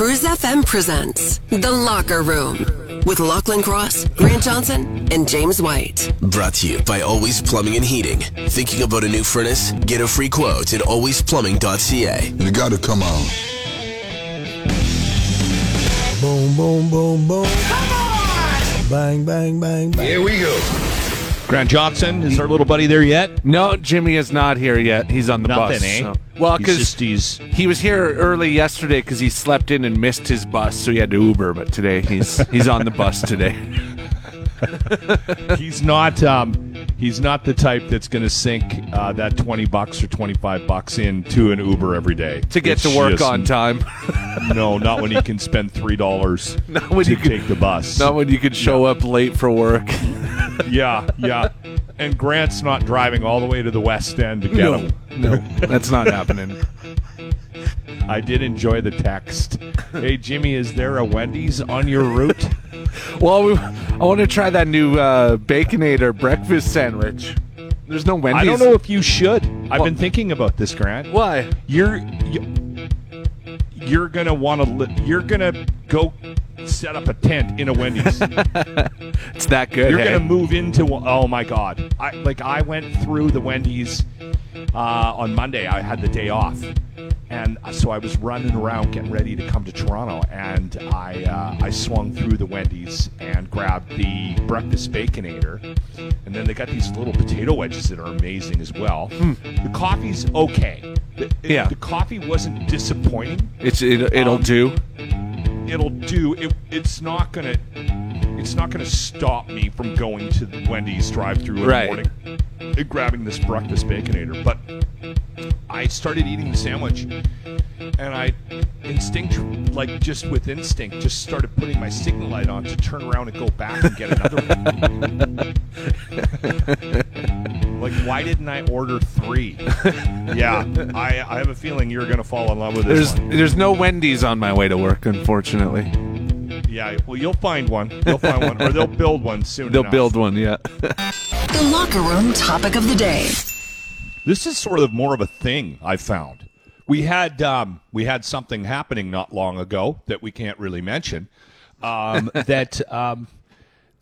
CRUZ FM presents The Locker Room with Lachlan Cross, Grant Johnson, and James White. Brought to you by Always Plumbing and Heating. Thinking about a new furnace? Get a free quote at alwaysplumbing.ca. You gotta come on. Boom, boom, boom, boom. Come on! Bang, bang, bang, bang. Here we go. Grant Johnson is our little buddy there yet? No, Jimmy is not here yet. He's on the Nothing, bus. eh? so- Well, because he's- he was here early yesterday because he slept in and missed his bus, so he had to Uber. But today he's he's on the bus today. He's not. Um, he's not the type that's going to sink uh, that twenty bucks or twenty five bucks into an Uber every day To get It's to work just- on time, No, not when he can spend three dollars Not when to you can- take the bus. not when you can show up late for work. Yeah, yeah. And Grant's not driving all the way to the West End to get No, him. no, that's not happening. I did enjoy the text. Hey Jimmy, is there a Wendy's on your route? Well, we, I want to try that new uh, Baconator breakfast sandwich. There's no Wendy's. I don't know if you should. I've Well- been thinking about this, Grant. why. you're you, you're gonna want to li- you're gonna go set up a tent in a Wendy's. It's that good. you're hey? gonna move into Oh my god! I like I went through the Wendy's uh, on Monday. I had the day off, and so I was running around getting ready to come to Toronto, and I uh, I swung through the Wendy's and grabbed the breakfast baconator, and then they got these little potato wedges that are amazing as well. The coffee's okay. The, Yeah. the coffee wasn't disappointing It's it, it'll Um, do. It'll do. It it's not gonna it's not gonna stop me from going to the wendy's drive through in Right. the morning and grabbing this breakfast baconator but i started eating the sandwich and i instinct like just with instinct just started putting my signal light on to turn around and go back and get another one like why didn't i order three yeah i i have a feeling you're gonna fall in love with this There's one. there's no Wendy's on my way to work, unfortunately. Yeah, well, you'll find one. They'll find one, or they'll build one soon. They'll enough. build one, yeah. The Locker Room topic of the day. This is sort of more of a thing I found. We had um, we had something happening not long ago that we can't really mention. Um, that um,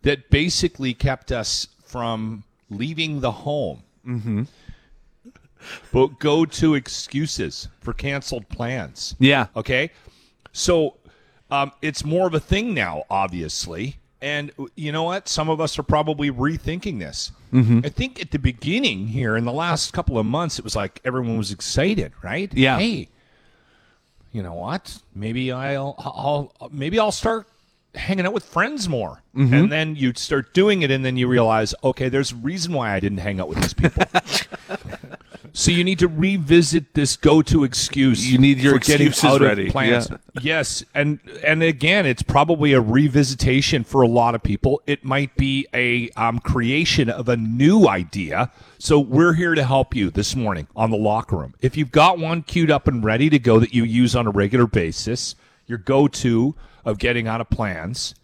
that basically kept us from leaving the home. Mm-hmm. But go to excuses for canceled plans. Yeah. Okay. So um, it's more of a thing now, obviously. And you know what? Some of us are probably rethinking this. Mm-hmm. I think at the beginning here, in the last couple of months, it was like everyone was excited, right? Yeah. Hey, you know what? Maybe I'll, I'll maybe I'll start hanging out with friends more. Mm-hmm. And then you start doing it, and then you realize, okay, there's a reason why I didn't hang out with these people. So you need to revisit this go-to excuse. You need your for excuses out of ready, plans. yeah. Yes, and and again, it's probably a revisitation for a lot of people. It might be a um, creation of a new idea. So we're here to help you this morning on the locker room. If you've got one queued up and ready to go that you use on a regular basis, your go-to of getting out of plans,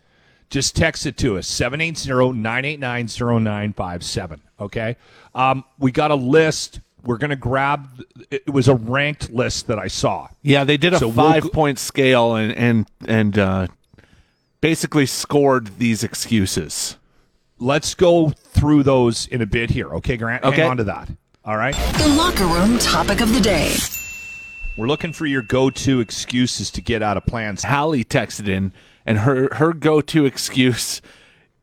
just text it to us 780-989-0957 okay um, we got a list we're going to grab it was a ranked list that i saw Yeah, they did a So we'll five-point scale and and and uh, basically scored these excuses. let's go through those in a bit here okay grant Okay. hang on to that all right The Locker Room topic of the day. we're looking for your go-to excuses to get out of plans Hallie texted in, and her her go to excuse: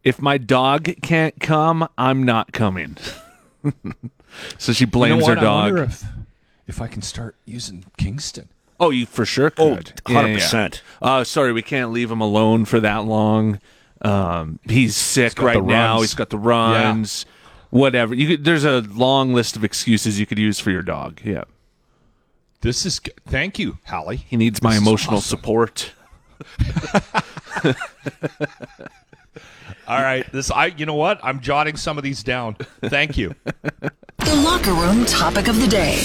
if my dog can't come, I'm not coming. so she You know blames what? her I wonder dog. if, if i can start using kingston Oh, you for sure could. Oh, 100%. Uh, sorry, we can't leave him alone for that long. Um, he's sick got right the now. runs. He's got the runs. Whatever. You could, there's a long list of excuses you could use for your dog. Yeah. This is good. Thank you, Hallie. He needs my This is emotional awesome. support. All right, this I. You know what? I'm jotting some of these down. Thank you. The locker room topic of the day.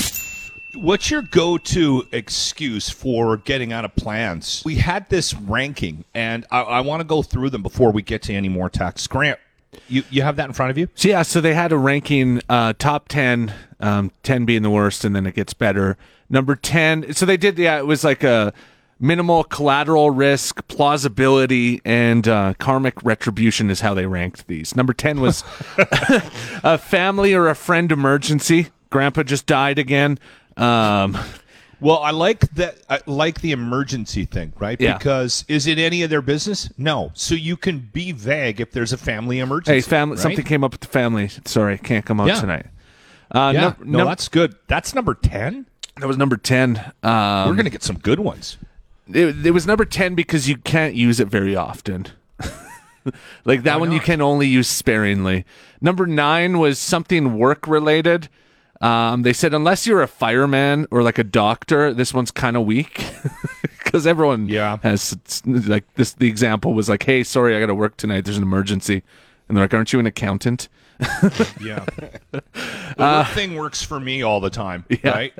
What's your go-to excuse for getting out of plans? We had this ranking, and I, I want to go through them before we get to any more tax. Grant, you you have that in front of you? So yeah, so they had a ranking uh, top ten, um, ten being the worst, and then it gets better. Number ten. So they did. Yeah, it was like a minimal collateral risk, plausibility, and uh, karmic retribution is how they ranked these. Number ten was a family or a friend emergency. Grandpa just died again. Um, Well, I like that. I like the emergency thing, right? Yeah. Because is it any of their business? No. So you can be vague if there's a family emergency. hey, family. right? Something came up with the family. Sorry, can't come out Yeah. tonight. Uh, Yeah. num- no, num- that's good. That's number ten. that was number ten. Um, We're gonna get some good ones. It, it was number 10 because you can't use it very often. Like that one you can only use sparingly. Number 9 was something work related. Um, they said unless you're a fireman or like a doctor this one's kind of weak. Because everyone Yeah. has like this the example was like hey sorry i gotta work tonight. There's an emergency. And they're like aren't you an accountant Yeah. the work thing works for me all the time, right?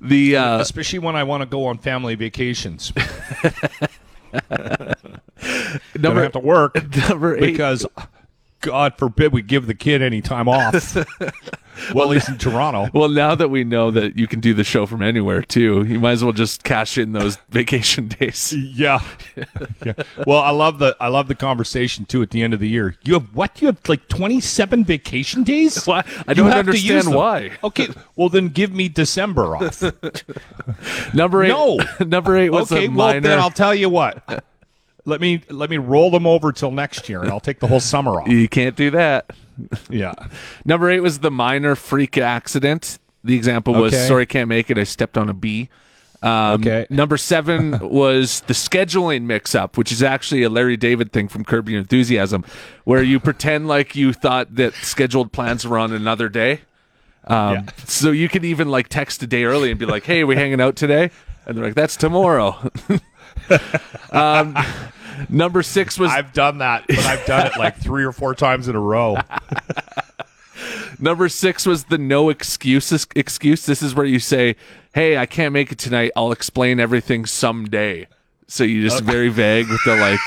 the uh, Especially when I want to go on family vacations. Don't have to work number eight because, God forbid, we give the kid any time off. well, at least in Toronto. Well, now that we know that you can do the show from anywhere too, you might as well just cash in those vacation days. Yeah. yeah. Well, I love the I love the conversation too at the end of the year. You have what? You have like twenty seven vacation days? Why? I don't have to use understand why. Okay, well then give me December off. Number eight. No. number eight was okay, well minor. then I'll tell you what. Let me let me roll them over till next year, and I'll take the whole summer off. you can't do that. Yeah. Number eight was the minor freak accident. The example was Okay. sorry, can't make it. I stepped on a bee. Um, Okay. Number seven was the scheduling mix up, which is actually a Larry David thing from Curb Your Enthusiasm, where you pretend like you thought that scheduled plans were on another day. Um, Yeah. So you can even like text a day early and be like, "Hey, are we hanging out today?" And they're like, "That's tomorrow." um, number six was I've done that, but I've done it like three or four times in a row. Number six was the no excuses excuse. This is where you say, "Hey, I can't make it tonight. I'll explain everything someday." So you just very vague with the like.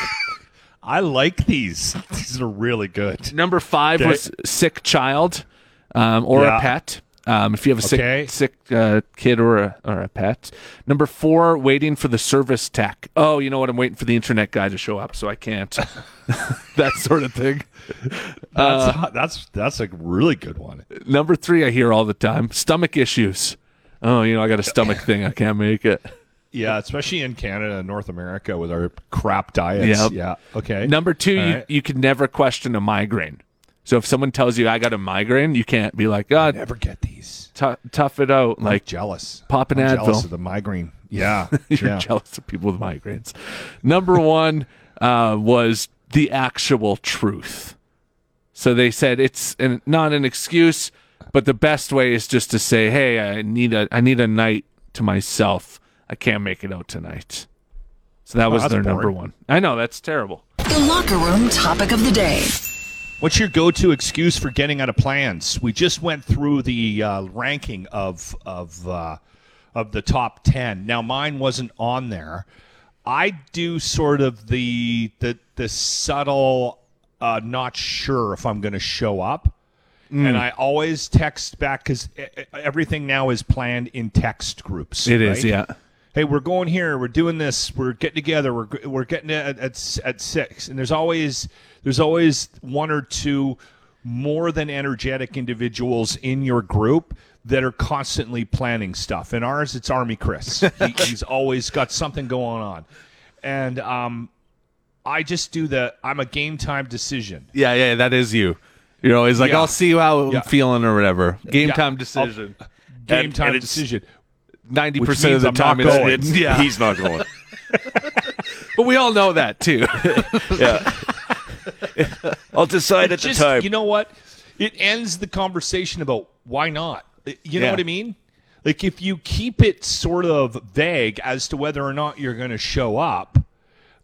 I like these. These are really good. Number five Okay. was sick child, um, or Yeah. a pet. Um, if you have a sick Okay. sick uh, kid or a or a pet. Number four, waiting for the service tech. Oh, you know what? I'm waiting for the internet guy to show up, so I can't. that sort of thing. That's that's that's a really good one. Number three, I hear all the time: stomach issues. Oh, you know, I got a stomach thing. I can't make it. Yeah, especially in Canada and North America with our crap diets. Yep. Yeah. Okay. Number two, All you, right. you can never question a migraine. So if someone tells you I got a migraine, you can't be like, God, never get these. tou- tough it out. Like Like jealous. pop an I'm jealous of the migraine. Yeah. you're yeah. jealous of people with migraines. Number one uh, was the actual truth. So they said it's an, not an excuse, but the best way is just to say, "Hey, I need a I need a night to myself. I can't make it out tonight." So that was that's their number one. I know that's terrible. The locker room topic of the day. What's your go-to excuse for getting out of plans? We just went through the uh, ranking of of uh, of the top ten. Now mine wasn't on there. I do sort of the the the subtle, uh, not sure if I'm going to show up, and I always text back because everything now is planned in text groups. It is, right? yeah. hey, we're going here, we're doing this, we're getting together, we're we're getting at, at at six, and there's always there's always one or two more than energetic individuals in your group that are constantly planning stuff. In ours, it's Army Chris. he, he's always got something going on, and um, I just do the I'm a game time decision. Yeah, yeah, that is you. You're always like, Yeah. I'll see how Yeah. I'm feeling or whatever. Game Yeah. time decision. Game And- time and decision. Ninety percent of the I'm time, not it's, going. it's- yeah. He's not going. but we all know that too. yeah. I'll decide at just, the time. You know what? It ends the conversation about why not. You know Yeah. what I mean? like if you keep it sort of vague as to whether or not you're going to show up,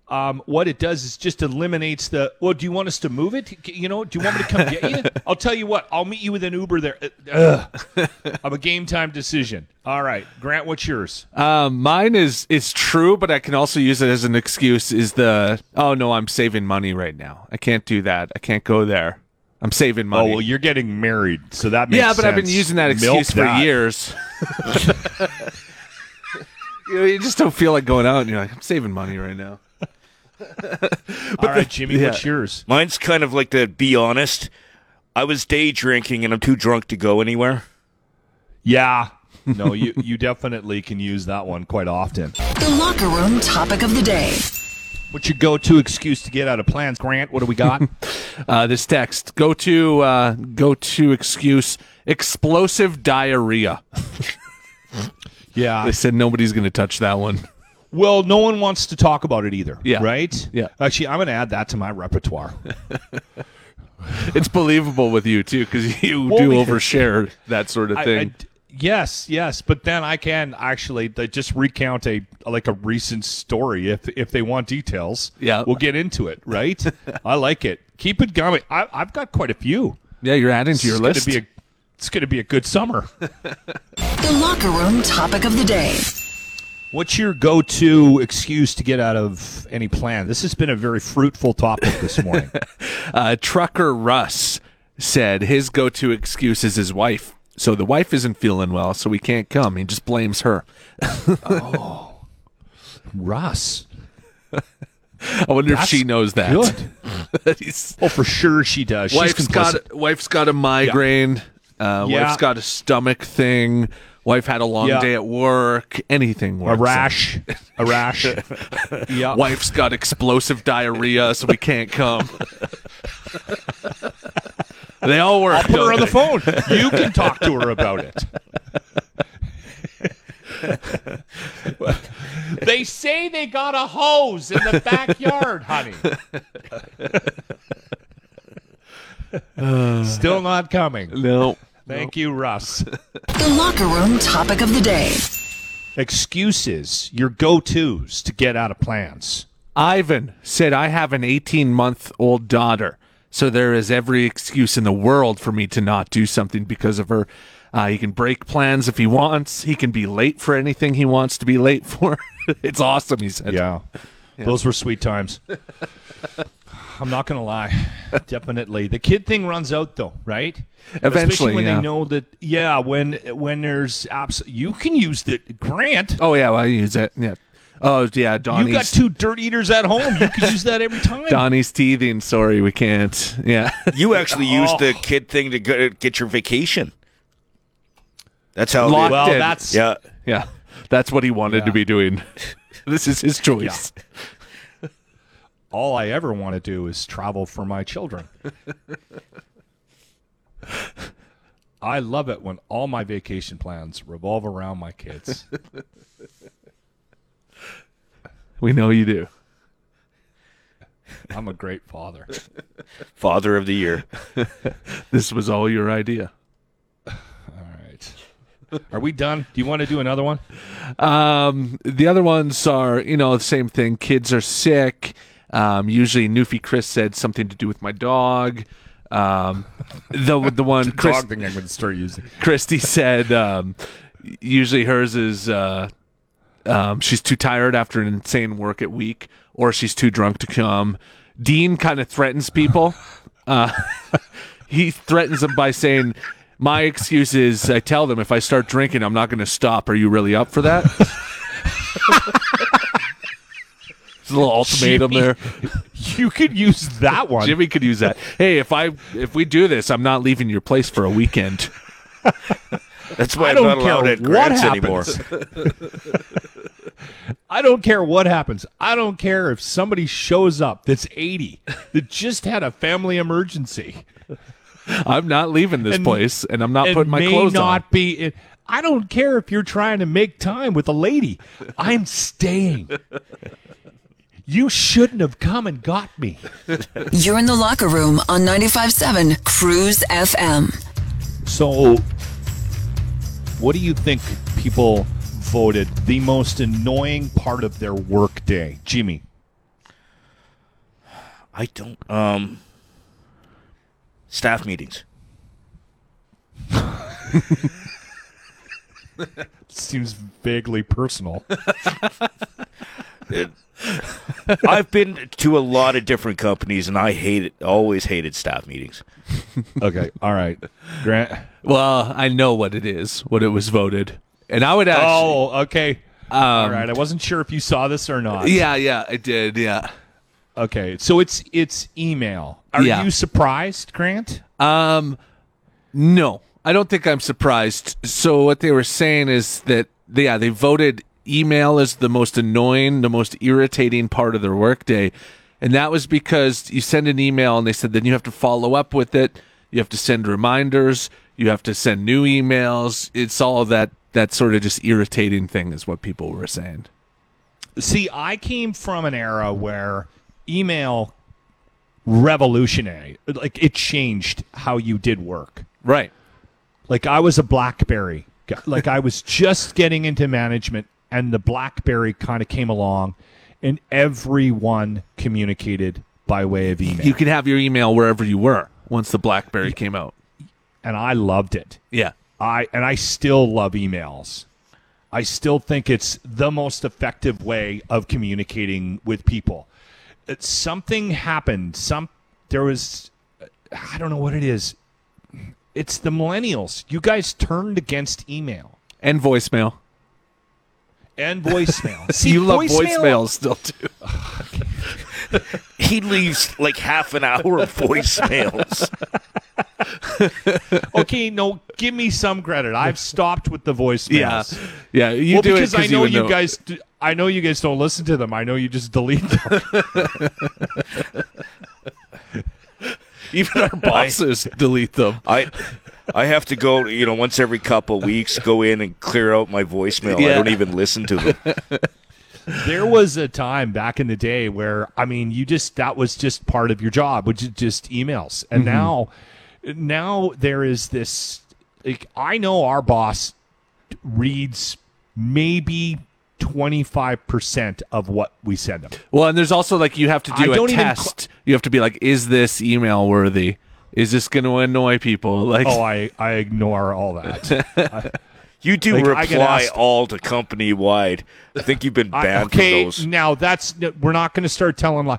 um, what it does is just eliminates the. Well, do you want us to move it? You know, do you want me to come get you? I'll tell you what. I'll meet you with an Uber there. Uh, Ugh. I'm a game time decision. All right, Grant, what's yours? Um, mine is is true, but I can also use it as an excuse. Is the oh no, I'm saving money right now. I can't do that. I can't go there. I'm saving money. Oh well, you're getting married, so that makes yeah, but I've been using that Milk excuse for that. years. you, know, you just don't feel like going out, and you're like, I'm saving money right now. All right, Jimmy, yeah. what's yours? Mine's kind of like the be honest. I was day drinking and I'm too drunk to go anywhere. Yeah. No, you you definitely can use that one quite often. The locker room topic of the day. What's your go-to excuse to get out of plans, Grant? What do we got? Uh, this text go to uh, go to excuse explosive diarrhea. yeah. They said nobody's going to touch that one. Well, no one wants to talk about it either. Yeah. Right? Yeah. Actually, I'm going to add that to my repertoire. It's believable with you too because you Well, do because- overshare that sort of I- I thing. yes, yes, but then I can actually just recount a like a recent story if if they want details. Yeah. we'll get into it. Right? I like it. Keep it going. I, I've got quite a few. yeah, you're adding to your it's list. Gonna be a, it's going to be a good summer. The locker room topic of the day. What's your go-to excuse to get out of any plan? This has been a very fruitful topic this morning. uh, trucker Russ said his go-to excuse is his wife. So the wife isn't feeling well, so he can't come. He just blames her. Oh, Russ. I wonder if she knows that. Oh, for sure she does. Wife's got wife's got a migraine. Uh, Yeah. Wife's got a stomach thing. Wife had a long Yeah. day at work. Anything a rash. A rash. yeah. Wife's got explosive diarrhea, so we can't come. they all work. Put her don't on the phone. You can talk to her about it. they say they got a hose in the backyard, honey. Still not coming. No. Thank you, Russ. The locker room topic of the day. Excuses, your go tos to get out of plans. Ivan said, I have an 18 month old daughter, so there is every excuse in the world for me to not do something because of her. Uh, he can break plans if he wants. He can be late for anything he wants to be late for. it's awesome, he said. Yeah. Those were sweet times. I'm not going to lie. Definitely. The kid thing runs out though, right? Eventually, Especially when yeah. they know that yeah, when when there's abs- you can use the grant. Oh, yeah, well, I use it. Yeah. Oh, yeah, Donnie's, You got two dirt eaters at home. You can use that every time. Donnie's teething. Sorry, we can't. Yeah. You actually used the Oh. kid thing to go, get your vacation. That's how. Locked well, in. that's yeah. yeah. That's what he wanted to be doing. this is his choice. All I ever want to do is travel for my children. I love it when all my vacation plans revolve around my kids. We know you do. I'm a great father. Father of the year. This was all your idea. All right. Are we done? Do you want to do another one? Um, the other ones are, you know, the same thing. Kids are sick. Um, usually, Newfie Chris said something to do with my dog. Um, the the one Chris, Dog thing I'm going to start using. Christy said um, usually hers is uh, um, she's too tired after an insane work at week, or she's too drunk to come. Dean kind of threatens people. Uh, he threatens them by saying, "My excuse is I tell them if I start drinking, I'm not going to stop. Are you really up for that?" It's a little ultimatum Jimmy. there. You could use that one. Jimmy could use that. Hey, if I if we do this, I'm not leaving your place for a weekend. That's why I I'm don't allowed care at what Grants anymore. happens. I don't care what happens. I don't care if somebody shows up that's 80 that just had a family emergency I'm not leaving this And- place, and I'm not putting my clothes on. may not be. I don't care if you're trying to make time with a lady. I'm staying. You shouldn't have come and got me. You're in the locker room on 95.7 CRUZ FM. So, what do you think people voted the most annoying part of their workday? Jimmy. I don't. Um, staff meetings. Seems vaguely personal. I've been to a lot of different companies, and I hated, always hated staff meetings. okay, all right, Grant. Well, I know what it is, what it was voted, and I would actually. Oh, okay. all right, I wasn't sure if you saw this or not. Yeah, yeah, I did. Yeah. Okay, so it's it's email. Are Yeah. you surprised, Grant? Um, no, I don't think I'm surprised. So what they were saying is that yeah, they voted email is the most annoying, the most irritating part of their workday, and that was because you send an email and they said then you have to follow up with it, you have to send reminders, you have to send new emails. It's all that that sort of just irritating thing is what people were saying. See, I came from an era where email revolutionary, like it changed how you did work. Right. Like I was a BlackBerry, guy. like I was just getting into management, and the BlackBerry kind of came along, and everyone communicated by way of email, You could have your email wherever you were once the BlackBerry came out. and I loved it. Yeah. I and I still love emails. I still think it's the most effective way of communicating with people. It's something happened. Some there was I don't know what it is. It's the millennials. You guys turned against email And voicemail. And voicemail. See, you love voicemail- voicemails still too. He leaves like half an hour of voicemails. Okay, no, give me some credit. I've stopped with the voicemails. Yeah. Yeah. You well, do because it I know would you guys. d- I know you guys don't listen to them. I know you just delete them. Even our bosses delete them. I I have to go, you know, once every couple of weeks, go in and clear out my voicemail. I don't even listen to them. there was a time back in the day where I mean, you just that was just part of your job, which is just emails. And mm-hmm. now, now there is this. Like, I know our boss reads maybe twenty five percent of what we send them. Well, and there's also like you have to do a don't cl- test. you have to be like, is this email worthy? Is this going to annoy people? Like, Oh, I I ignore all that. You do Like, reply asked- all to company wide. I think you've been I- banned okay, from those. now that's we're not going to start telling li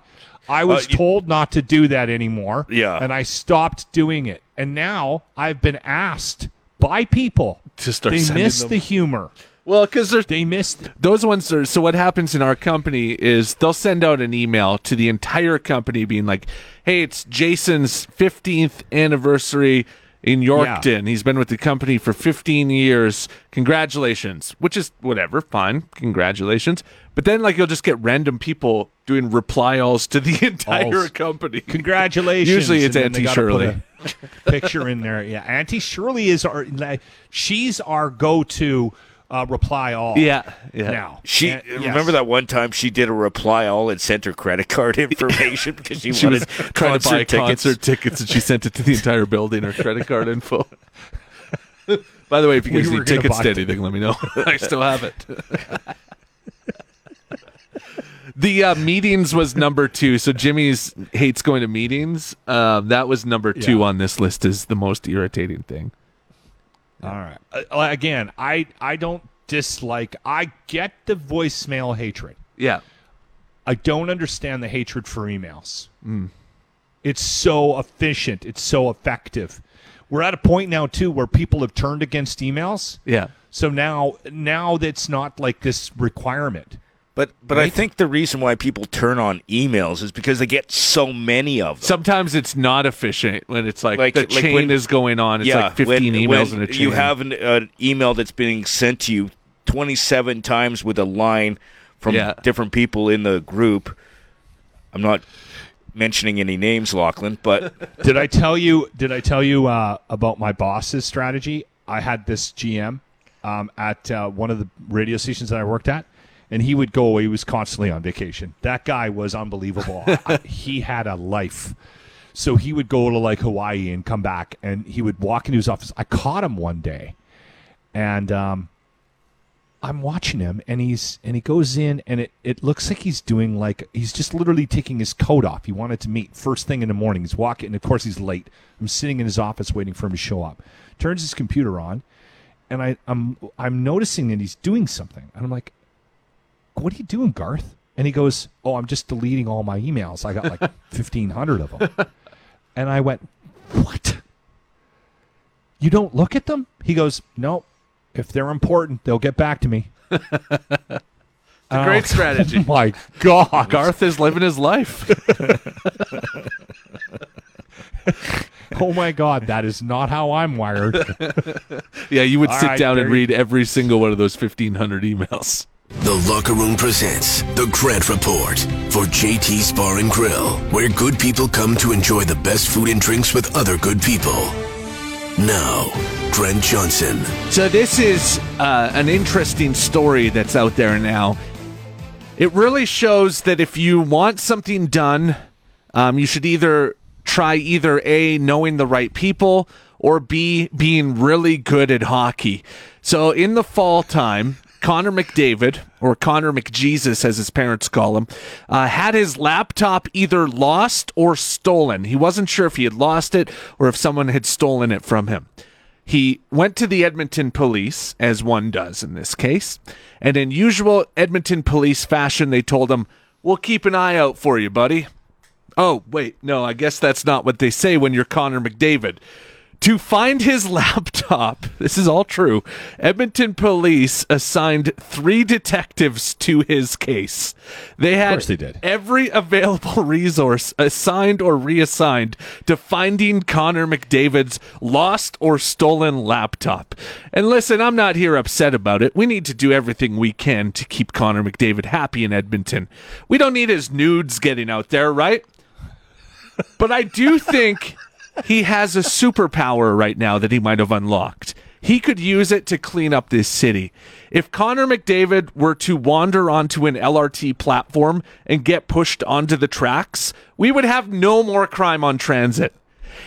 I was Uh, you- told not to do that anymore. Yeah. and I stopped doing it, and now I've been asked by people To start They miss them. the humor. Well, because They miss. those ones are so what happens in our company is they'll send out an email to the entire company being like hey it's jason's 15th anniversary in yorkton he's been with the company for 15 years congratulations which is whatever fine congratulations but then like you'll just get random people doing reply alls to the entire Alls. company Congratulations. Usually it's and then they Auntie Shirley. Picture in there. Yeah, Auntie Shirley is our. She's our go-to uh, reply all. yeah yeah Now She And- yes. remember that one time she did a reply all and sent her credit card information because she, she was wanted trying to buy concert tickets. concert tickets and she sent it to the entire building her credit card info by the way if you guys were need gonna tickets buy to anything let me know i still have it the uh, meetings was number two so jimmy's hates going to meetings um, that was number two Yeah. on this list is the most irritating thing All right. Uh, again, I I don't dislike. I get the voicemail hatred. yeah I don't understand the hatred for emails. It's so efficient. It's so effective. We're at a point now too where people have turned against emails. yeah So now now that's not like this requirement. But but I think the reason why people turn on emails is because they get so many of them. sometimes it's not efficient when it's like, Like- the like chain when- is going on it's like 15 when- emails when in a chain You have an uh, email that's being sent to you 27 times with a line from Yeah. different people in the group. I'm not mentioning any names, Lachlan, but did I tell you? Did I tell you uh, about my boss's strategy? I had this GM um, at uh, one of the radio stations that I worked at, and he would go. away. He was constantly on vacation. That guy was unbelievable. I- he had a life. So he would go to like Hawaii and come back, and he would walk into his office. I caught him one day, and um, I'm watching him, and he's and he goes in, and it it looks like he's doing like he's just literally taking his coat off. He wanted to meet first thing in the morning. He's walking, and of course he's late. I'm sitting in his office waiting for him to show up. Turns his computer on, and I I'm I'm noticing that he's doing something, and I'm like, "What are you doing, Garth?" And he goes, "Oh, I'm just deleting all my emails. I got like 1,500 of them." And I went, "What? You don't look at them?" He goes, "No. If they're important, they'll get back to me." a great oh, strategy. Oh my God, Garth is living his life. Oh my God, that is not how I'm wired. yeah, you would All sit right, down there and you- read every single one of those 1,500 emails. The Locker Room presents The Grant Report for JT's Bar and Grill, where good people come to enjoy the best food and drinks with other good people. Now, Grant Johnson. So this is uh, an interesting story that's out there now. It really shows that if you want something done, um, you should either try either a knowing the right people or b being really good at hockey. So in the fall time. Connor McDavid, or Connor McJesus as his parents call him, uh, had his laptop either lost or stolen. He wasn't sure if he had lost it or if someone had stolen it from him. He went to the Edmonton police, as one does in this case, and in usual Edmonton police fashion, they told him, We'll keep an eye out for you, buddy. Oh, wait, no, I guess that's not what they say when you're Connor McDavid. To find his laptop, this is all true, Edmonton police assigned three detectives to his case. They had course they did. every available resource assigned or reassigned to finding Connor McDavid's lost or stolen laptop. And listen, I'm not here upset about it. We need to do everything we can to keep Connor McDavid happy in Edmonton. We don't need his nudes getting out there, right? But I do think he has a superpower right now that he might have unlocked. He could use it to clean up this city. If Connor McDavid were to wander onto an LRT platform and get pushed onto the tracks, we would have no more crime on transit.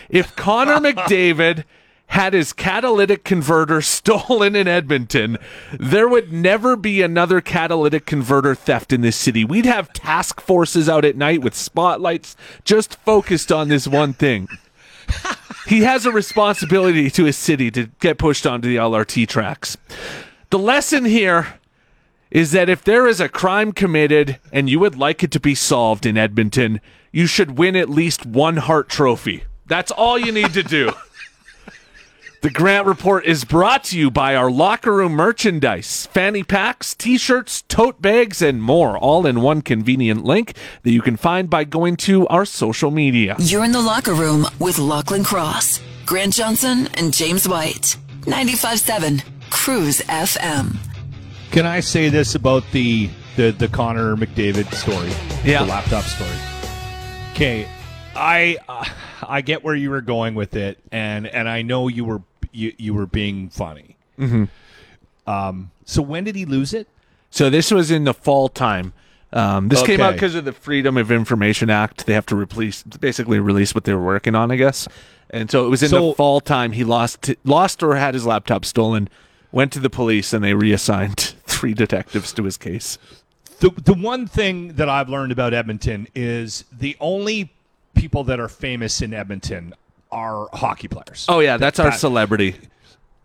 If Connor McDavid had his catalytic converter stolen in Edmonton, there would never be another catalytic converter theft in this city. We'd have task forces out at night with spotlights just focused on this one thing. He has a responsibility to his city to get pushed onto the LRT tracks. The lesson here is that if there is a crime committed and you would like it to be solved in Edmonton, you should win at least one Hart Trophy. That's all you need to do. The Grant Report is brought to you by our locker room merchandise, fanny packs, t shirts, tote bags, and more, all in one convenient link that you can find by going to our social media. You're in the locker room with Lachlan Cross, Grant Johnson, and James White. 95.7 CRUZ FM. Can I say this about the the the Connor McDavid story? Yeah. the laptop story. Okay, I uh, I get where you were going with it, and and I know you were you you were being funny. Mm-hmm. Um. So when did he lose it? So this was in the fall time. Um, this came out because of the Freedom of Information Act. They have to replace, basically release what they were working on, I guess. And so it was in So- the fall time. He lost, lost or had his laptop stolen. Went to the police and they reassigned three detectives to his case. The the one thing that I've learned about Edmonton is the only people that are famous in Edmonton are hockey players. Oh yeah, that's our That- celebrity.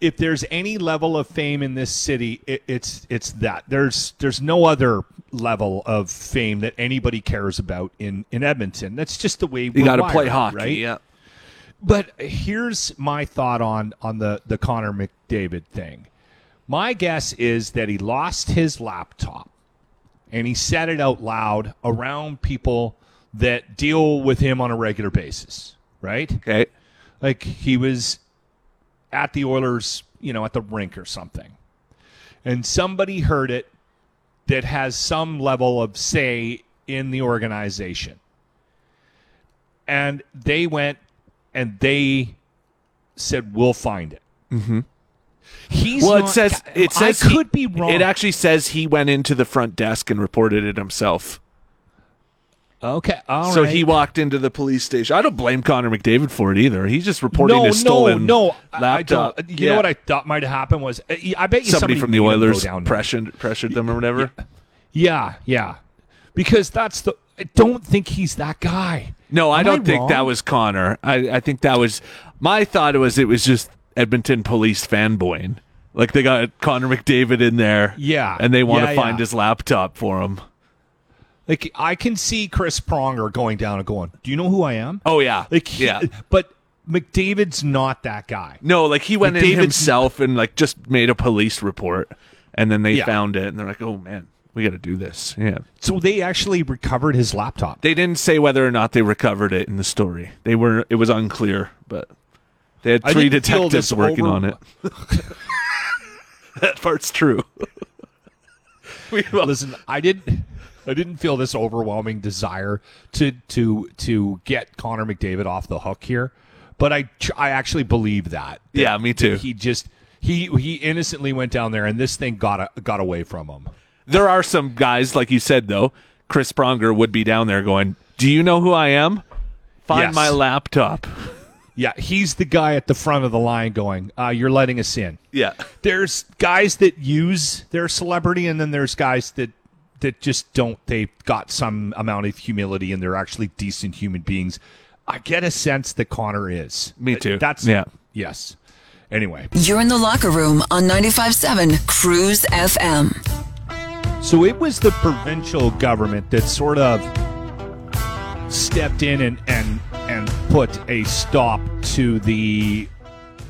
if there's any level of fame in this city, it, it's it's that. There's there's no other level of fame that anybody cares about in in Edmonton. That's just the way You got to play hockey. right? Yeah. But here's my thought on on the the Connor McDavid thing. My guess is that he lost his laptop and he said it out loud around people that deal with him on a regular basis, right? Okay. Like he was at the Oilers, you know, at the rink or something. And somebody heard it that has some level of say in the organization. And they went and they said, "We'll find it." Mm-hmm. He's Well, it says it says I he- could be wrong. It actually says he went into the front desk and reported it himself. Okay, all so right. he walked into the police station. I don't blame Connor McDavid for it either. He's just reporting no, a stolen no, no. Laptop. I. You Yeah. know what I thought might have happened was uh, I bet you somebody, somebody, from the made him go Oilers pressured pressured them or whatever. Yeah, yeah. Because that's the. I don't think he's that guy. No, I don't think that was Connor. I, I think that was my thought. Was it was just Edmonton police fanboying. Like they got Connor McDavid in there, Yeah. and they want Yeah, to find yeah. his laptop for him. Like I can see Chris Pronger going down and going, "Do you know who I am?" Oh yeah, Like he- yeah. but McDavid's not that guy. No, like he went in himself and like just made a police report, and then they Yeah. found it, and they're like, "Oh man, we got to do this." Yeah, So they actually recovered his laptop. they didn't say whether or not they recovered it in the story. They were it was unclear, but they had three detectives working over- on it. that part's true. we, Listen, I didn't. I didn't feel this overwhelming desire to to to get Connor McDavid off the hook here, but I I actually believe that. that- Yeah, me too. He just he he innocently went down there, and this thing got a, got away from him. There are some guys, like you said, though. Chris Pronger would be down there going, "Do you know who I am? Find Yes. my laptop." Yeah, he's the guy at the front of the line going, uh, "You're letting us in." Yeah, There's guys that use their celebrity, and then there's guys that that just don't. They've got some amount of humility, and they're actually decent human beings. I get a sense that Connor is. Me uh, too. That's Yeah. Yes. Anyway, You're in the locker room on 95.7 CRUZ FM. so it was the provincial government that sort of stepped in and and and put a stop to the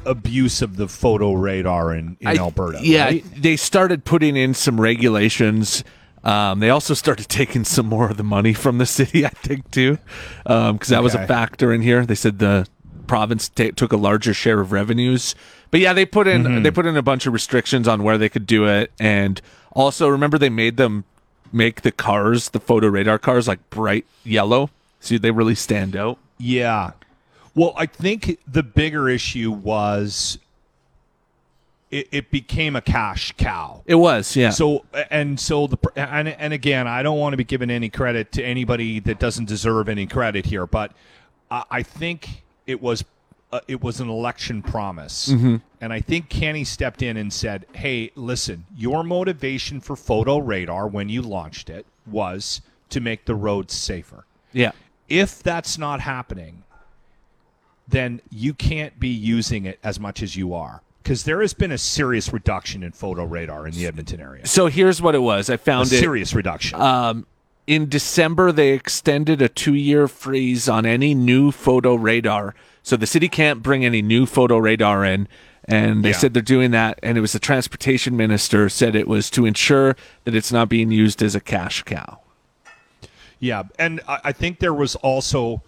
abuse of the photo radar in, in I- Alberta. Yeah, right? they started putting in some regulations. Um, they also started taking some more of the money from the city, I think, too, because that was a factor in here. They said the province ta took a larger share of revenues, but yeah, they put in Mm-hmm. they put in a bunch of restrictions on where they could do it, and also remember they made them make the cars, the photo radar cars, like bright yellow, so they really stand out. Yeah. Well, I think the bigger issue was it, it became a cash cow. It was, yeah. So and so the and and again, I don't want to be giving any credit to anybody that doesn't deserve any credit here, but I, I think it was uh, it was an election promise, and I think Kenney stepped in and said, "Hey, listen, your motivation for photo radar when you launched it was to make the roads safer." yeah. if that's not happening, then you can't be using it as much as you are. Because there has been a serious reduction in photo radar in the Edmonton area. So here's what it was. I found it. serious reduction. Um, in December, they extended a two year freeze on any new photo radar. So the city can't bring any new photo radar in. And they Yeah. said they're doing that. And it was the transportation minister said it was to ensure that it's not being used as a cash cow. yeah, and I, I think there was also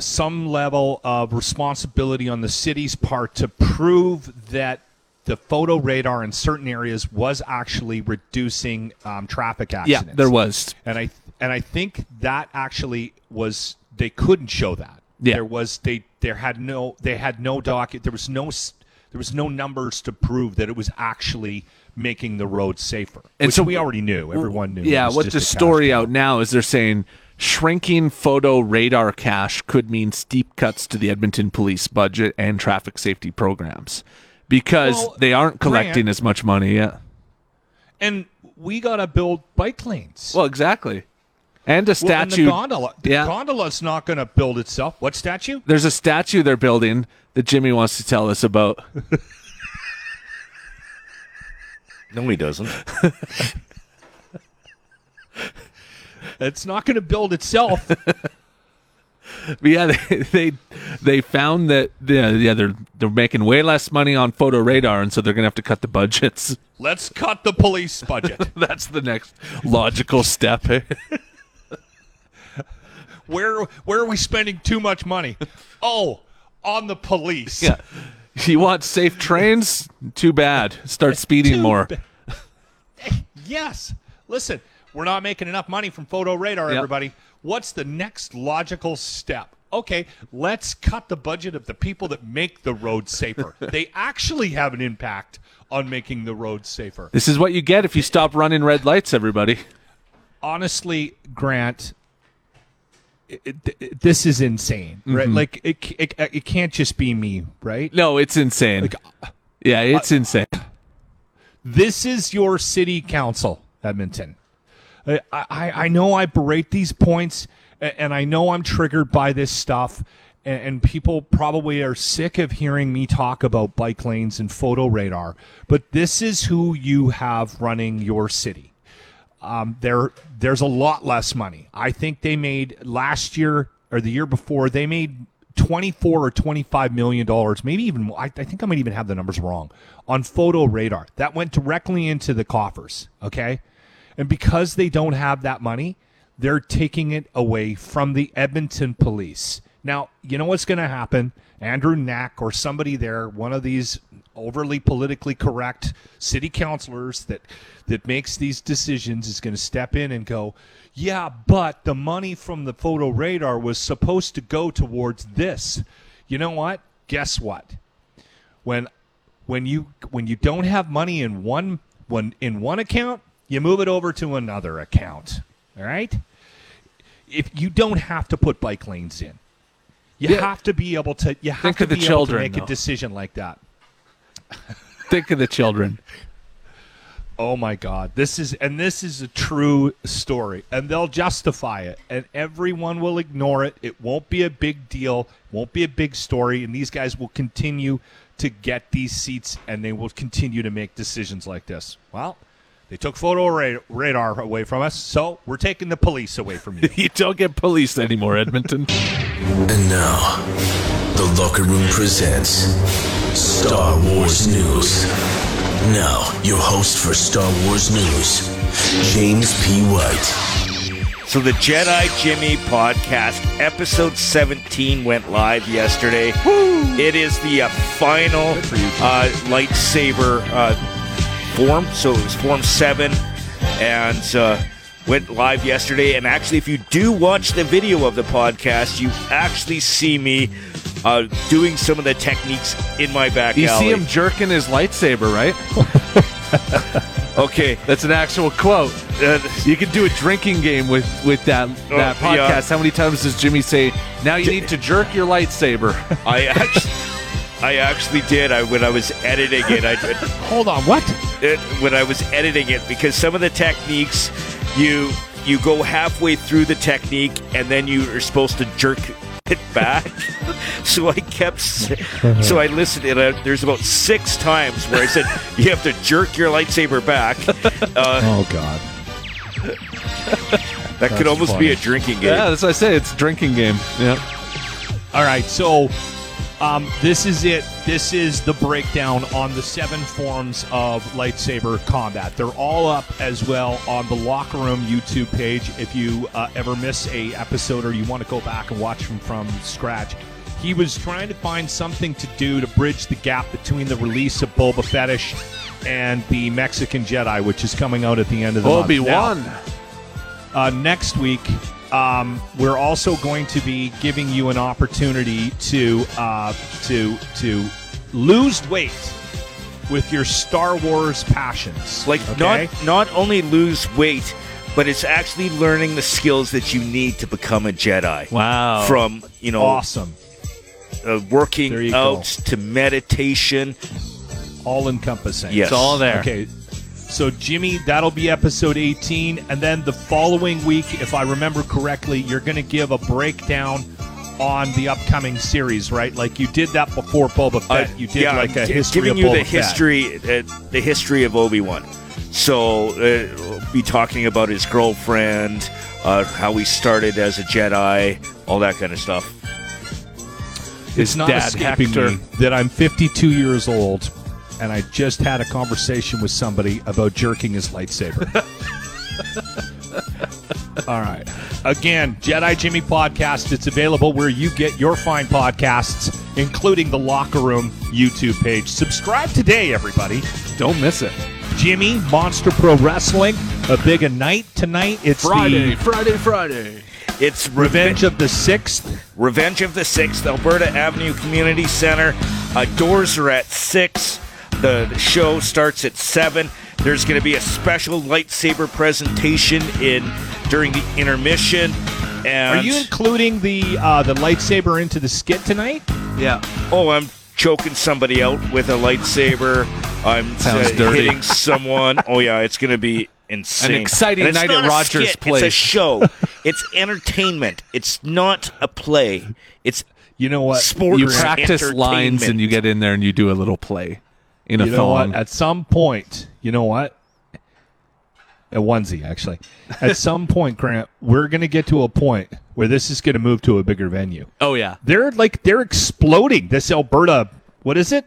some level of responsibility on the city's part to prove that the photo radar in certain areas was actually reducing um, traffic Yeah, accidents. there was. and I and I think that actually was they couldn't show that. Yeah. There was they there had no they had no doc there was no there was no numbers to prove that it was actually making the road safer. And which so- we already knew. Everyone knew. Yeah, what the story out now is they're saying shrinking photo radar cash could mean steep cuts to the Edmonton police budget and traffic safety programs because Well, they aren't collecting Grant- as much money. Yeah. And we got to build bike lanes. Well, exactly. And a Well, and statue. the gondola. The Yeah. gondola's not going to build itself. What statue? There's a statue they're building that Jimmy wants to tell us about. No, he doesn't. It's not going to build itself. But yeah, they they, they found that yeah, yeah they're they're making way less money on photo radar, and so they're gonna have to cut the budgets. Let's cut the police budget. That's the next logical step. where where are we spending too much money? Oh, on the police. yeah, you want safe trains? Too bad. Start speeding Too more. ba- Yes. Listen, we're not making enough money from photo radar, Yep. everybody. What's the next logical step? Okay, let's cut the budget of the people that make the roads safer. they actually have an impact on making the roads safer. This is what you get if you stop running red lights, everybody. honestly, Grant, it, it, this is insane, right? Mm-hmm. Like it, it, uh, it can't just be me, right? No, it's insane. Like, uh, yeah, it's uh, insane. this is your city council, Edmonton. I, I, I know I berate these points, and I know I'm triggered by this stuff, and, people probably are sick of hearing me talk about bike lanes and photo radar. But this is who you have running your city. Um, there, there's a lot less money. I think they made last year or the year before they made 24 or 25 million dollars, maybe even. I, I think I might even have the numbers wrong on photo radar. That went directly into the coffers. Okay, and because they don't have that money, they're taking it away from the Edmonton police. Now, you know what's going to happen? Andrew Knack or somebody there, one of these overly politically correct city councilors that that makes these decisions is going to step in and go, "Yeah, but the money from the photo radar was supposed to go towards this." You know what? Guess what? When when you when you don't have money in one one in one account, you move it over to another account. All right? If you don't have to put bike lanes in. You Yeah. have to be able to you have Think to of the be able children, to make though. a decision like that. Think of the children. Oh my God. This is, and this is a true story. And they'll justify it. And everyone will ignore it. It won't be a big deal, won't be a big story. And these guys will continue to get these seats and they will continue to make decisions like this. Well, they took photo ra- radar away from us, so we're taking the police away from you. You don't get policed anymore, Edmonton. And now, the locker room presents Star Wars News. Now, your host for Star Wars News, James P. White. So the Jedi Jimmy podcast, episode 17, went live yesterday. Woo! It is the uh, final uh, lightsaber uh, form. So it was Form 7 and uh, went live yesterday. And actually, if you do watch the video of the podcast, you actually see me uh, doing some of the techniques in my back You alley. see him jerking his lightsaber, right? Okay. That's an actual quote. Uh, You could do a drinking game with with that that Oh, yeah. podcast. How many times does Jimmy say, "Now you need to jerk your lightsaber"? I actually, I actually did. I when I was editing it, I did. Hold on, what? it, when I was editing it because some of the techniques you you go halfway through the technique and then you are supposed to jerk it back. so I kept so I listened and uh, there's about six times where I said you have to jerk your lightsaber back. Uh, Oh, God. that could almost be a drinking game. yeah, that's what I say. It's a drinking game. Yeah. All right, so um, this is it. This is the breakdown on the seven forms of lightsaber combat. They're all up as well on the Locker Room YouTube page. If you uh, ever miss a episode or you want to go back and watch them from scratch, he was trying to find something to do to bridge the gap between the release of Boba Fettish and the Mexican Jedi, which is coming out at the end of the month. Obi Wan. uh, next week, um, we're also going to be giving you an opportunity to uh, to to lose weight with your Star Wars passions. Like okay? not not only lose weight, but it's actually learning the skills that you need to become a Jedi. Wow. From you know awesome, uh, working out go. to meditation. all encompassing. Yes. It's all there. Okay. So Jimmy, that'll be episode 18, and then the following week, if I remember correctly, you're going to give a breakdown on the upcoming series, right? Like you did that before Boba Fett. Uh, you did yeah, like a history giving of you Boba the Fett. history, uh, the history of Obi Wan. So uh, we'll be talking about his girlfriend, uh, how he started as a Jedi, all that kind of stuff. It's His not dad, escaping Hector. me that I'm 52 years old and I just had a conversation with somebody about jerking his lightsaber. All right. Again, Jedi Jimmy podcast. It's available where you get your fine podcasts, including the Locker Room YouTube page. Subscribe today, everybody. Don't miss it. Jimmy, Monster Pro Wrestling, a big a night tonight. It's Friday, the Friday, Friday. It's Revenge of the Sixth. Revenge of the Sixth, Alberta Avenue Community Center. Uh, doors are at six. The, the show starts at seven. There's going to be a special lightsaber presentation in during the intermission. And Are you including the uh, the lightsaber into the skit tonight? Yeah. oh, I'm choking somebody out with a lightsaber. I'm uh, hitting someone. Oh yeah, it's going to be insane. An exciting And it's night at a Rogers skit, Place. It's a show. it's entertainment. It's not a play. It's You know what? sports. You practice lines and you get in there and you do a little play in a you know thong. what? At some point, you know what? A onesie, actually. At some point, Grant, we're going to get to a point where this is going to move to a bigger venue. Oh yeah. They're like they're exploding. This Alberta, what is it?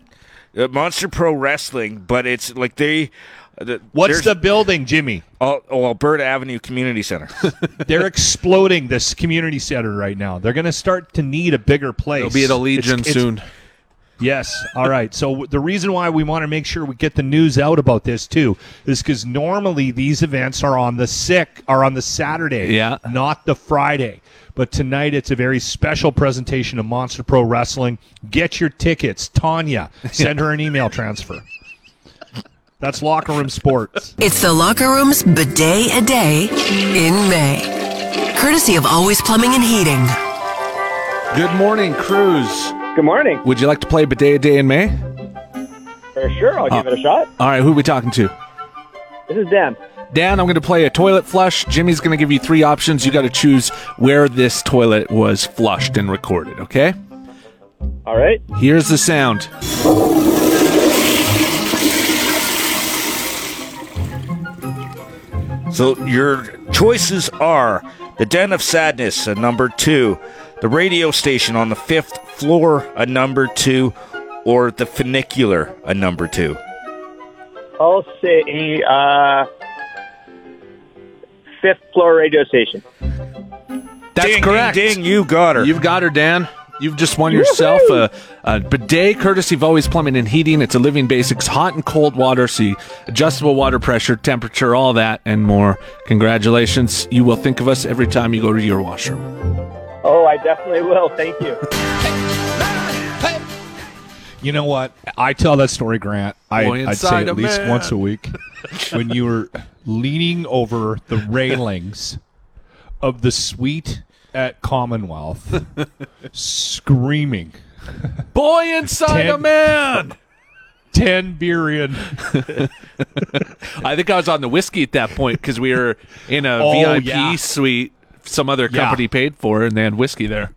uh, Monster Pro Wrestling, but it's like they. Uh, What's the building, Jimmy? oh, oh, Alberta Avenue Community Center? They're exploding this community center right now. They're going to start to need a bigger place. It'll be at a Legion It's- it's- soon. Yes. All right. So the reason why we want to make sure we get the news out about this too is because normally these events are on the sick are on the Saturday, Yeah. not the Friday. But tonight it's a very special presentation of Monster Pro Wrestling. Get your tickets, Tanya. Send her an email transfer. That's locker room sports. It's the locker room's bidet a day in May. Courtesy of Always Plumbing and Heating. Good morning, Cruz. Good morning. Would you like to play Bidet a Day in May? For sure, I'll give it a uh, shot. All right, who are we talking to? This is Dan. Dan, I'm going to play a toilet flush. Jimmy's going to give you three options. You got to choose where this toilet was flushed and recorded, okay? All right. Here's the sound. So your choices are the Den of Sadness, a number two, the radio station on the fifth floor, a number two, or the funicular, a number two. I'll say uh, fifth floor radio station. That's ding, correct. Ding, ding, you got her. You've got her, Dan. You've just won yourself a, a bidet courtesy of Always Plumbing and Heating. It's a Living Basics hot and cold water, see adjustable water pressure, temperature, all that, and more. Congratulations. You will think of us every time you go to your washroom. Oh, I definitely will. Thank you. You know what? I tell that story, Grant. I, Boy I'd say inside at least man. once a week when you were leaning over the railings of the suite at Commonwealth, screaming, Boy inside Ten- a man! ten beer in. I think I was on the whiskey at that point because we were in a Oh, VIP yeah. suite some other Yeah. company paid for, and they had whiskey there.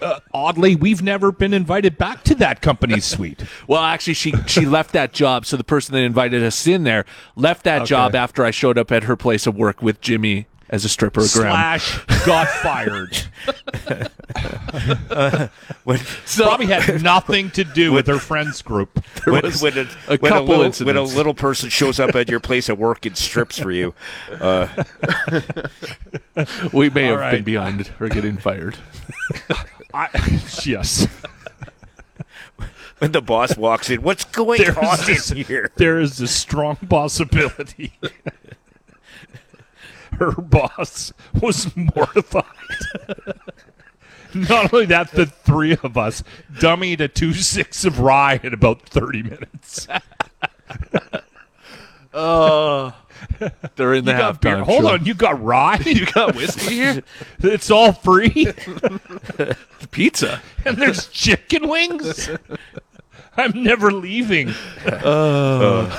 Uh, oddly, we've never been invited back to that company's suite. Well, actually, she she left that job. So the person that invited us in there left that job after I showed up at her place of work with Jimmy as a stripper. Graham. Slash got fired. when, Probably had nothing to do with her friends group. when, was when a, a when, couple little, when a little person shows up at your place at work and strips for you, uh, We may have All been behind her getting fired. I, yes. when the boss walks in, what's going There's on this- in here? there is a strong possibility her boss was mortified. Not only that, the three of us dummied a two six of rye in about thirty minutes. They're in the You got beer. halftime. Hold show. on, you got rye? You got whiskey here? it's all free, Pizza. and there's chicken wings. I'm never leaving. Uh,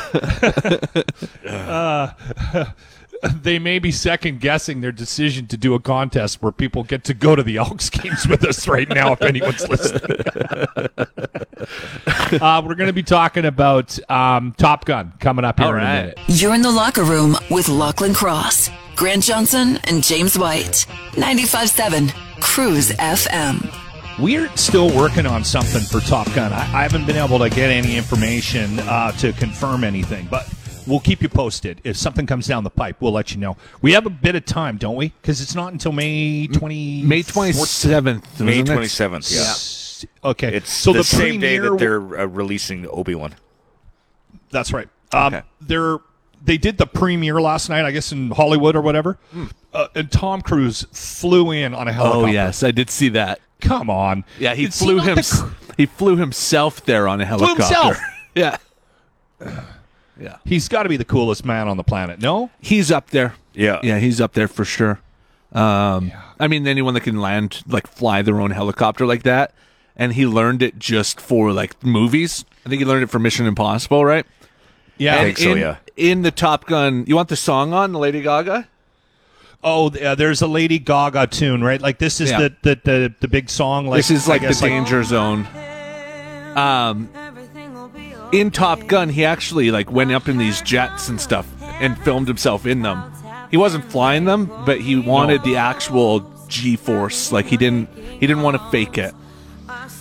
they may be second guessing their decision to do a contest where people get to go to the Elks games with us right now, if anyone's listening. uh, we're going to be talking about um, Top Gun coming up here All in a minute. You're in the locker room with Lachlan Cross, Grant Johnson, and James White. 95.7 CRUZ FM. We're still working on something for Top Gun. I, I haven't been able to get any information uh, to confirm anything, but we'll keep you posted. If something comes down the pipe, we'll let you know. We have a bit of time, don't we? Because it's not until May 20... May 27th. May twenty seventh. Yeah, Okay. it's so the, the, same day that they're uh, releasing Obi Wan. That's right. Um, Okay. They're they did the premiere last night, I guess, in Hollywood or whatever. Hmm. Uh, and Tom Cruise flew in on a helicopter. Oh, yes. I did see that. Come on. Yeah, he Is flew not him. the He flew himself there on a helicopter. himself? Yeah. Yeah. He's got to be the coolest man on the planet. No, He's up there. Yeah. Yeah, he's up there for sure. Um, I mean, anyone that can land, like, fly their own helicopter like that. And he learned it just for, like, movies. I think he learned it for Mission Impossible, right? Yeah, And I think so, in, yeah. In the Top Gun, you want the song on, the Lady Gaga? Oh, uh, there's a Lady Gaga tune, right? Like this is Yeah. the, the the the big song. Like this is I like the guess, danger zone. Um, in Top Gun, he actually like went up in these jets and stuff and filmed himself in them. He wasn't flying them, but he wanted the actual G-force. Like he didn't he didn't want to fake it.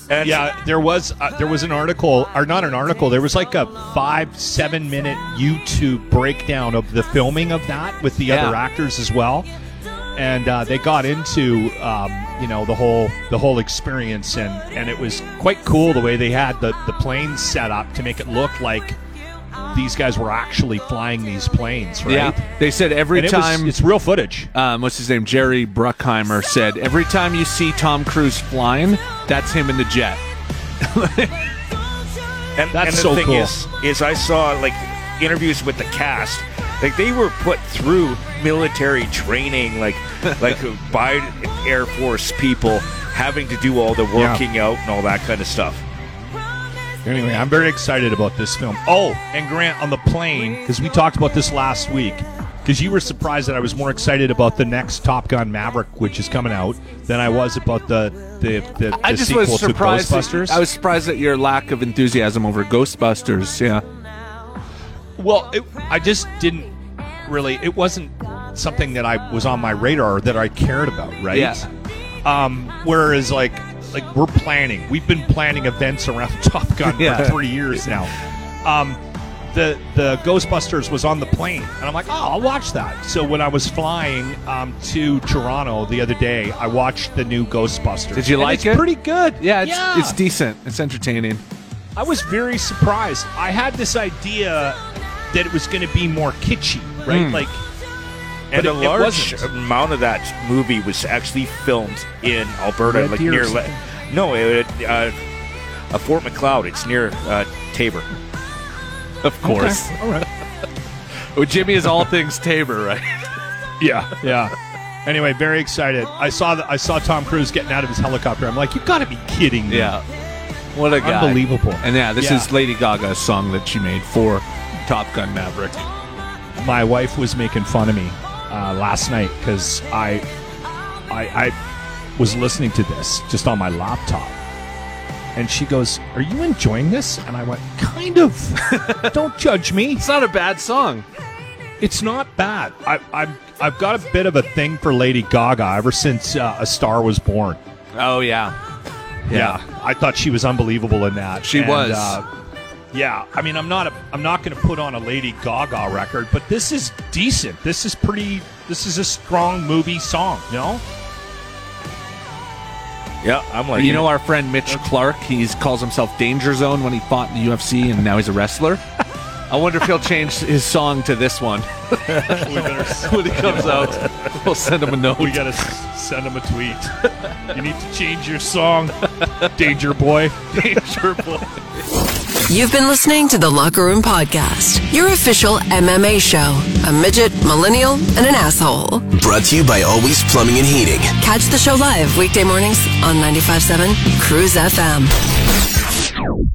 And Yeah, there was uh, there was an article, or not an article. There was like a five seven minute YouTube breakdown of the filming of that with the Yeah. other actors as well, and uh, they got into um, you know the whole the whole experience, and and it was quite cool the way they had the the planes set up to make it look like these guys were actually flying these planes, right? Yeah, they said every And it was- time. it's real footage. um, what's his name? Jerry Bruckheimer said every time you see Tom Cruise flying, that's him in the jet. And, That's and the so thing cool. is, is I saw like interviews with the cast. Like they were put through military training, like like by Air Force people having to do all the working out and all that kind of stuff. Anyway, I'm very excited about this film. Oh, and Grant on the plane because we talked about this last week. Because you were surprised that I was more excited about the next Top Gun Maverick, which is coming out, than I was about the the, the, I just sequel was surprised. to At, Ghostbusters. I was surprised at your lack of enthusiasm over Ghostbusters. Yeah. Well, it, I just didn't really. It wasn't something that I was on my radar that I cared about, right? Yeah. Um, whereas like like we're planning, we've been planning events around Top Gun Yeah. for three years now. Um, the the Ghostbusters was on the plane, and I'm like, oh, I'll watch that. So when I was flying um, to Toronto the other day, I watched the new Ghostbusters. Did you like it's it? Pretty good. Yeah, it's yeah. it's decent. It's entertaining. I was very surprised. I had this idea that it was going to be more kitschy, right? Hmm. Like, And but a it- it large wasn't. amount of that movie was actually filmed in Alberta, Red like Deer near. Le- no, it, uh, uh, Fort Macleod. It's near uh, Taber. Of course. all right. Well, Jimmy is all things Taber, right? Yeah, yeah. Anyway, very excited. I saw that. I saw Tom Cruise getting out of his helicopter. I'm like, you've got to be kidding me! Yeah. What a guy. Unbelievable. And yeah, this Yeah. is Lady Gaga's song that she made for Top Gun Maverick. My wife was making fun of me uh, last night because I, I, I was listening to this just on my laptop, and she goes, "Are you enjoying this?" And I went, "Kind of." Don't judge me. It's not a bad song. It's not bad. I, I'm I've got a bit of a thing for Lady Gaga ever since uh, A Star Was Born. Oh yeah. Yeah. I thought she was unbelievable in that. She And, was. Uh, yeah, I mean, I'm not a, I'm not going to put on a Lady Gaga record, but this is decent. This is pretty. This is a strong movie song. You know? Yeah, I'm like you know our friend Mitch Clarke, he calls himself Danger Zone when he fought in the UFC and now he's a wrestler. I wonder if he'll change his song to this one. when he comes out, we'll send him a note. We gotta s- send him a tweet. you need to change your song, Danger Boy. Danger Boy. You've been listening to the Locker Room Podcast, your official MMA show. A midget, millennial, and an asshole. Brought to you by Always Plumbing and Heating. Catch the show live weekday mornings on 95.7 CRUZ FM.